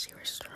serious restore.